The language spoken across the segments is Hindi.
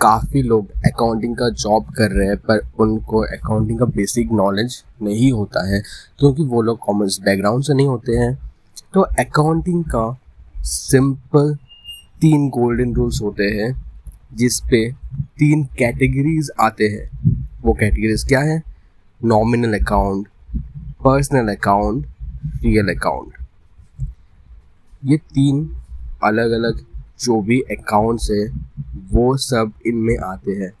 काफ़ी लोग अकाउंटिंग का जॉब कर रहे हैं, पर उनको अकाउंटिंग का बेसिक नॉलेज नहीं होता है, क्योंकि वो लोग कॉमर्स बैकग्राउंड से नहीं होते हैं। तो अकाउंटिंग का सिंपल तीन गोल्डन रूल्स होते हैं, जिस पे तीन कैटेगरीज आते हैं। वो कैटेगरीज क्या है? Nominal account personal account real account ये तीन अलग अलग जो भी अकाउंट्स है वो सब इनमें आते हैं।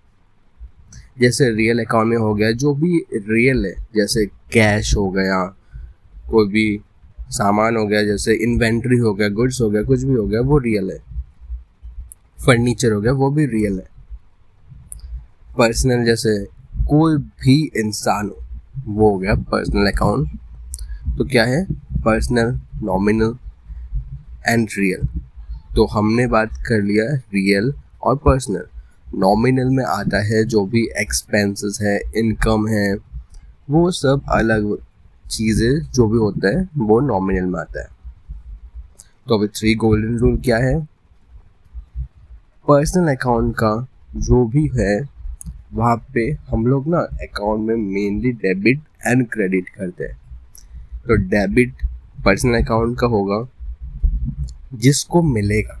जैसे रियल अकाउंट में हो गया, जो भी रियल है, जैसे कैश हो गया, कोई भी सामान हो गया, जैसे इन्वेंट्री हो गया गुड्स हो गया, कुछ भी हो गया, वो रियल है। फर्नीचर हो गया, वो भी रियल है। पर्सनल जैसे कोई भी इंसान हो, वो हो गया पर्सनल अकाउंट तो क्या है? पर्सनल नॉमिनल एंड रियल तो हमने बात कर लिया रियल और पर्सनल नॉमिनल में आता है जो भी एक्सपेंसेस है इनकम है, वो सब अलग चीज़ें जो भी होता है, वो नॉमिनल में आता है. तो अभी थ्री गोल्डन रूल क्या है? पर्सनल अकाउंट का जो भी है, वहाँ पे हम लोग ना अकाउंट में मेनली डेबिट एंड क्रेडिट करते हैं. तो डेबिट पर्सनल अकाउंट का होगा, जिसको मिलेगा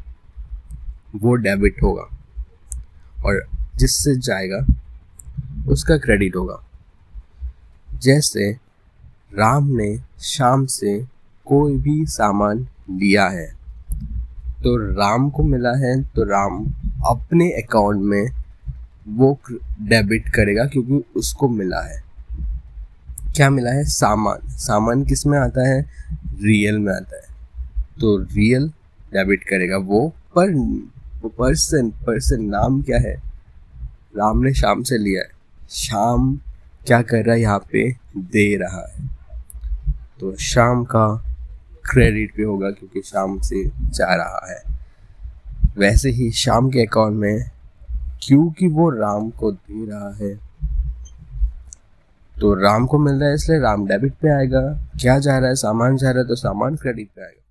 वो डेबिट होगा। और जिससे जाएगा, उसका क्रेडिट होगा। जैसे राम ने शाम से कोई भी सामान लिया है तो राम को मिला है तो राम अपने अकाउंट में वो डेबिट करेगा क्योंकि उसको मिला है। क्या मिला है? सामान। सामान किसमें आता है? रियल में आता है। तो रियल डेबिट करेगा वो, पर वो पर्सन पर्सन नाम क्या है? राम ने शाम से लिया है। शाम क्या कर रहा है यहाँ पे? दे रहा है। तो शाम का क्रेडिट भी होगा क्योंकि शाम से जा रहा है। वैसे ही शाम के अकाउंट में क्योंकि वो राम को दे रहा है तो राम को मिल रहा है, इसलिए राम डेबिट पे आएगा। क्या जा रहा है? सामान जा रहा है तो सामान क्रेडिट पे आएगा।